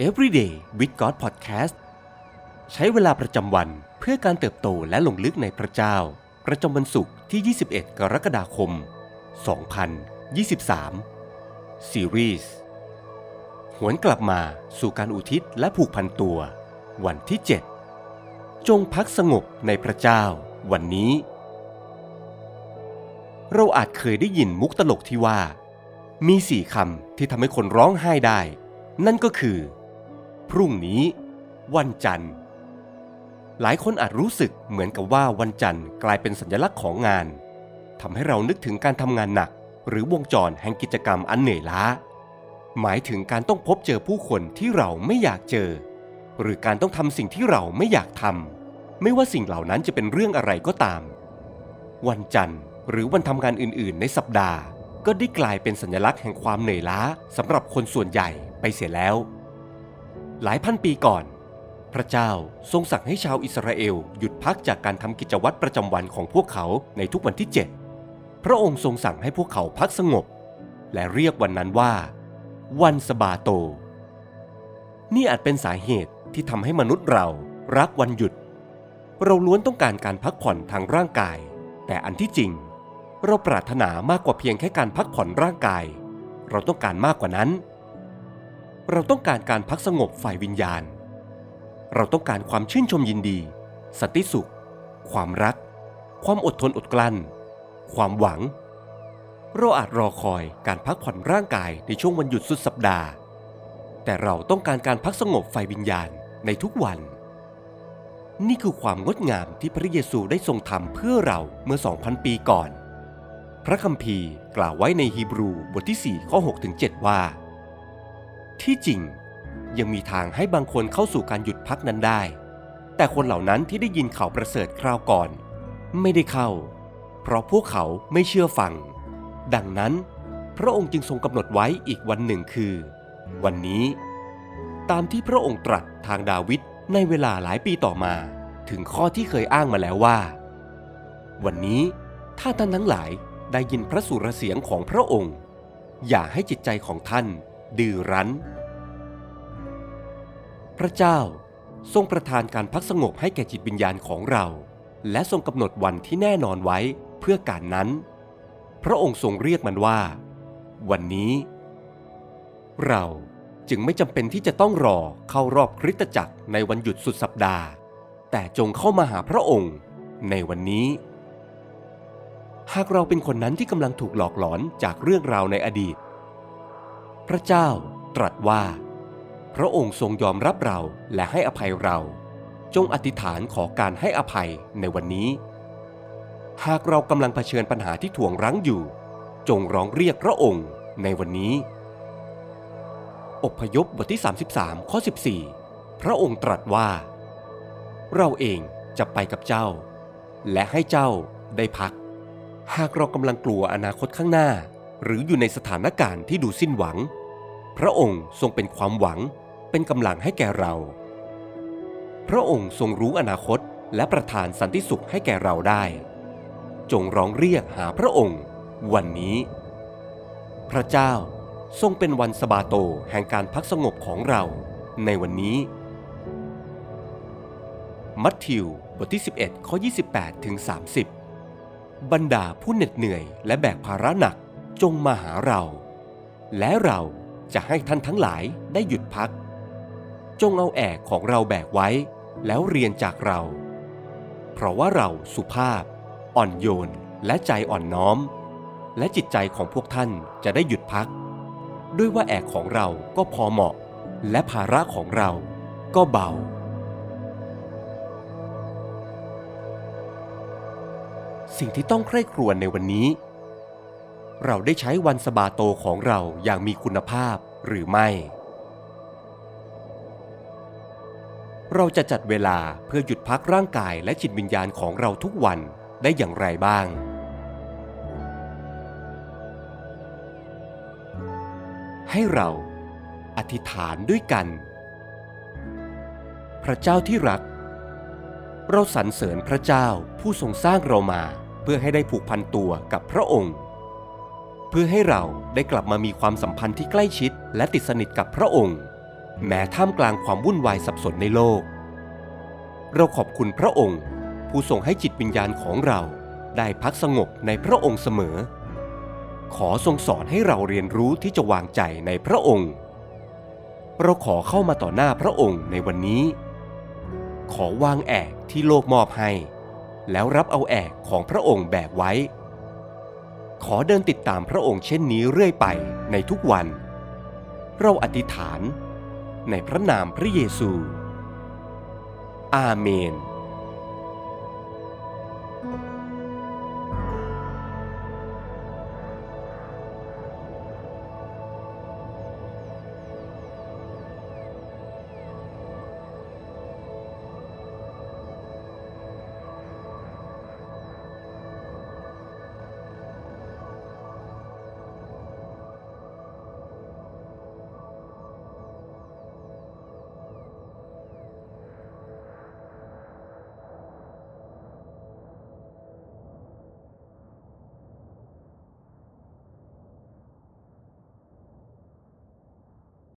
Everyday with God Podcast ใช้เวลาประจำวันเพื่อการเติบโตและลงลึกในพระเจ้า ประจำวันศุกร์ที่ 21 กรกฎาคม 2023 ซีรีส์หวนกลับมาสู่การอุทิศและผูกพันตัว วันที่ 7 จงพักสงบในพระเจ้า วันนี้ เราอาจเคยได้ยินมุกตลกที่ว่า มีสี่คำที่ทำให้คนร้องไห้ได้ นั่นก็คือ รุ่งนี้ วันจันทร์ หลายคนอาจรู้สึกเหมือนกับว่าวันจันทร์กลายเป็นสัญลักษณ์ของงานทำให้เรานึกถึงการทำงานหนัก หรือวงจรแห่งกิจกรรมอันเหนื่อยล้า หมายถึงการต้องพบเจอผู้คนที่เราไม่อยากเจอ หรือการต้องทำสิ่งที่เราไม่อยากทำไม่ว่าสิ่งเหล่านั้นจะเป็นเรื่องอะไรก็ตาม วันจันทร์ หรือวันทำงานอื่น ๆ ในสัปดาห์ ก็ได้กลายเป็นสัญลักษณ์แห่งความเหนื่อยล้าสำหรับคนส่วนใหญ่ไปเสียแล้ว หลายพันปีก่อน พระเจ้าทรงสั่งให้ชาวอิสราเอลหยุดพักจากการทำกิจวัตรประจำวันของพวกเขาในทุกวันที่ 7 พระองค์ทรงสั่งให้พวกเขาพักสงบ และเรียกวันนั้นว่า วันสบาโต นี่อาจเป็นสาเหตุที่ทำให้มนุษย์เรารักวันหยุด เราล้วนต้องการการพักผ่อนทางร่างกาย แต่อันที่จริง เราปรารถนามากกว่าเพียงแค่การพักผ่อนร่างกาย เราต้องการมากกว่านั้น เราต้องการการพักสงบฝ่ายวิญญาณ เราต้องการความชื่นชมยินดี สันติสุข ความรัก ความอดทนอดกลั้น ความหวัง เราอาจรอคอยการพักผ่อนร่างกายในช่วงวันหยุดสุดสัปดาห์ แต่เราต้องการการพักสงบฝ่ายวิญญาณในทุกวัน นี่คือความงดงามที่พระเยซูได้ทรงทำเพื่อเราเมื่อ 2,000 ปีก่อน พระคัมภีร์กล่าวไว้ในฮีบรูบทที่ 4 ข้อ6ถึง7ว่า ที่จริงยังมีทางให้บางคนเข้าสู่การหยุดพักนั้นได้ แต่คนเหล่านั้นที่ได้ยินข่าวประเสริฐคราวก่อน ไม่ได้เข้า เพราะพวกเขาไม่เชื่อฟัง ดังนั้น พระองค์จึงทรงกำหนดไว้อีกวันหนึ่งคือ วันนี้ ตามที่พระองค์ตรัสทางดาวิดในเวลาหลายปีต่อมา ถึงข้อที่เคยอ้างมาแล้วว่า วันนี้ถ้าท่านทั้งหลายได้ยินพระสุรเสียงของพระองค์ อย่าให้จิตใจของท่าน ดื้อรั้น พระเจ้าทรงประทานการพักสงบให้แก่จิตวิญญาณของเรา และทรงกำหนดวันที่แน่นอนไว้เพื่อการนั้น พระองค์ทรงเรียกมันว่า วันนี้ เราจึงไม่จำเป็นที่จะต้องรอเข้ารอบคริสตจักรในวันหยุดสุดสัปดาห์ แต่จงเข้ามาหาพระองค์ในวันนี้ หากเราเป็นคนนั้นที่กำลังถูกหลอกหลอนจากเรื่องราวในอดีต พระเจ้าตรัสว่า พระองค์ทรงยอมรับเราและให้อภัยเรา จงอธิษฐานขอการให้อภัยในวันนี้ หากเรากำลังเผชิญปัญหาที่ถ่วงรั้งอยู่ จงร้องเรียกพระองค์ในวันนี้ อพยพบทที่ 33 ข้อ 14 พระองค์ตรัสว่า เราเองจะไปกับเจ้า และให้เจ้าได้พัก หากเรากำลังกลัวอนาคตข้างหน้า หรืออยู่ในสถานการณ์ที่ดูสิ้นหวัง พระองค์ทรงเป็นความหวัง เป็นกำลังให้แก่เรา พระองค์ทรงรู้อนาคตและประทานสันติสุขให้แก่เราได้ จงร้องเรียกหาพระองค์ วันนี้ พระเจ้าทรงเป็นวันสบาโตแห่งการพักสงบของเราในวันนี้ มัทธิวบทที่ 11ข้อ28ถึง30 บรรดาผู้เหน็ดเหนื่อยและแบกภาระหนัก จงมาหาเรา และเราจะให้ท่านทั้งหลายได้หยุดพัก จงเอาแอกของเราแบกไว้ แล้วเรียนจากเรา เพราะว่าเราสุภาพ อ่อนโยนและใจอ่อนน้อม และจิตใจของพวกท่านจะได้หยุดพัก ด้วยว่าแอกของเราก็พอเหมาะ และภาระของเราก็เบาสิ่งที่ต้องใคร่ครวญในวันนี้ เราได้ใช้วันสบาโตของเราอย่างมีคุณภาพหรือไม่ เราจะจัดเวลาเพื่อหยุดพักร่างกายและจิตวิญญาณของเราทุกวันได้อย่างไรบ้าง ให้เราอธิษฐานด้วยกัน พระเจ้าที่รัก เราสรรเสริญพระเจ้าผู้ทรงสร้างเรามาเพื่อให้ได้ผูกพันตัวกับพระองค์ พื่อให้เราได้กลับมามีความสัมพันธ์ที่ใกล้ชิด และติดสนิทกับพระองค์ แม้ท่ามกลางความวุ่นวายสับสนในโลก เราขอบคุณพระองค์ ผู้ทรงให้จิตวิญญาณของเรา ได้พักสงบในพระองค์เสมอ ขอทรงสอนให้เราเรียนรู้ที่จะวางใจในพระองค์ เราขอเข้ามาต่อหน้าพระองค์ในวันนี้ ขอวางแอกที่โลกมอบให้ แล้วรับเอาแอกของพระองค์แบกไว้ ขอเดินติดตามพระองค์เช่นนี้เรื่อยไปในทุกวัน เราอธิษฐาน ในพระนามพระเยซู อาเมน